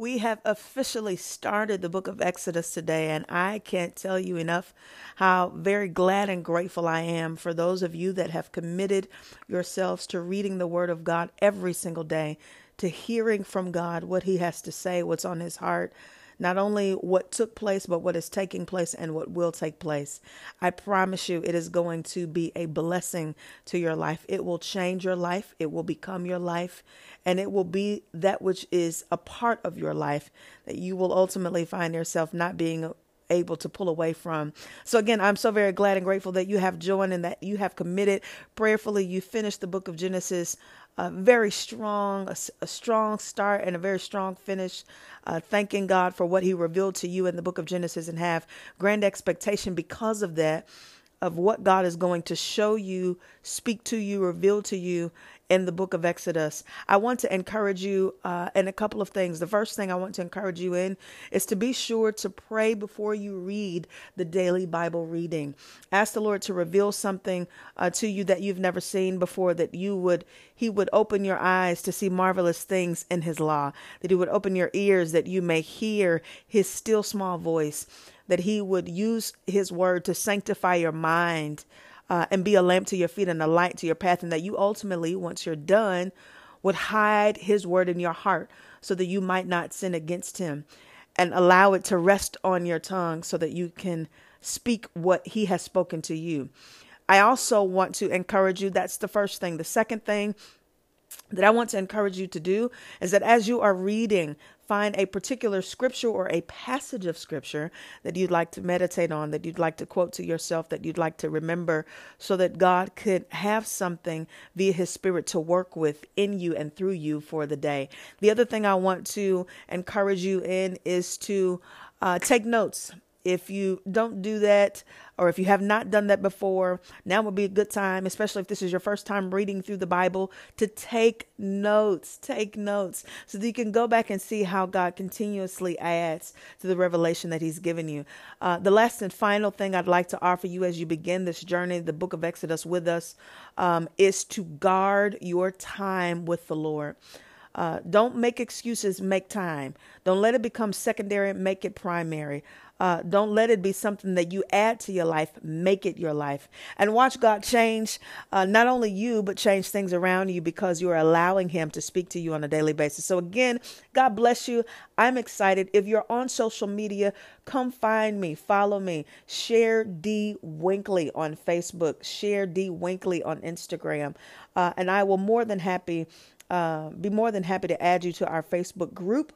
We have officially started the book of Exodus today, and I can't tell you enough how very glad and grateful I am for those of you that have committed yourselves to reading the Word of God every single day, to hearing from God what He has to say, what's on His heart, not only what took place, but what is taking place and what will take place. I promise you, it is going to be a blessing to your life. It will change your life, it will become your life, and it will be that which is a part of your life that you will ultimately find yourself not being able to pull away from. So again, I'm so very glad and grateful that you have joined and that you have committed prayerfully. You finished the book of Genesis very strong, a, a, strong start and a very strong finish. Uh, thanking God for what He revealed to you in the book of Genesis and have grand expectation because of that of what God is going to show you, speak to you, reveal to you in the book of Exodus. I want to encourage you uh, in a couple of things. The first thing I want to encourage you in is to be sure to pray before you read the daily Bible reading. Ask the Lord to reveal something uh, to you that you've never seen before, that you would He would open your eyes to see marvelous things in His law, that He would open your ears that you may hear His still small voice, that He would use His word to sanctify your mind uh, and be a lamp to your feet and a light to your path, and that you ultimately, once you're done, would hide his word in your heart so that you might not sin against him and allow it to rest on your tongue so that you can speak what he has spoken to you. I also want to encourage you. That's the first thing. The second thing that I want to encourage you to do is that as you are reading find a particular scripture or a passage of scripture that you'd like to meditate on, that you'd like to quote to yourself, that you'd like to remember, so that God could have something via His Spirit to work with in you and through you for the day. The other thing I want to encourage you in is to uh, take notes. If you don't do that, or if you have not done that before, now would be a good time, especially if this is your first time reading through the Bible, to take notes. Take notes so that you can go back and see how God continuously adds to the revelation that He's given you. Uh, the last and final thing I'd like to offer you as you begin this journey, the book of Exodus with us, um, is to guard your time with the Lord. Uh, don't make excuses, make time. Don't let it become secondary, make it primary. Uh, don't let it be something that you add to your life. Make it your life. And watch God change uh, not only you, but change things around you because you are allowing Him to speak to you on a daily basis. So, again, God bless you. I'm excited. If you're on social media, come find me, follow me. Share D Winkley on Facebook, share D Winkley on Instagram. Uh, and I will more than happy uh, be more than happy to add you to our Facebook group.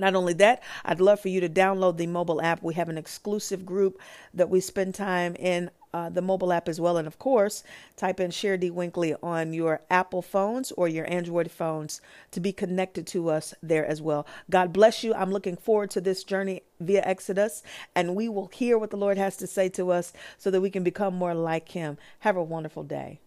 Not only that, I'd love for you to download the mobile app. We have an exclusive group that we spend time in uh, the mobile app as well. And of course, type in Share D Winkley on your Apple phones or your Android phones to be connected to us there as well. God bless you. I'm looking forward to this journey via Exodus, and we will hear what the Lord has to say to us so that we can become more like Him. Have a wonderful day.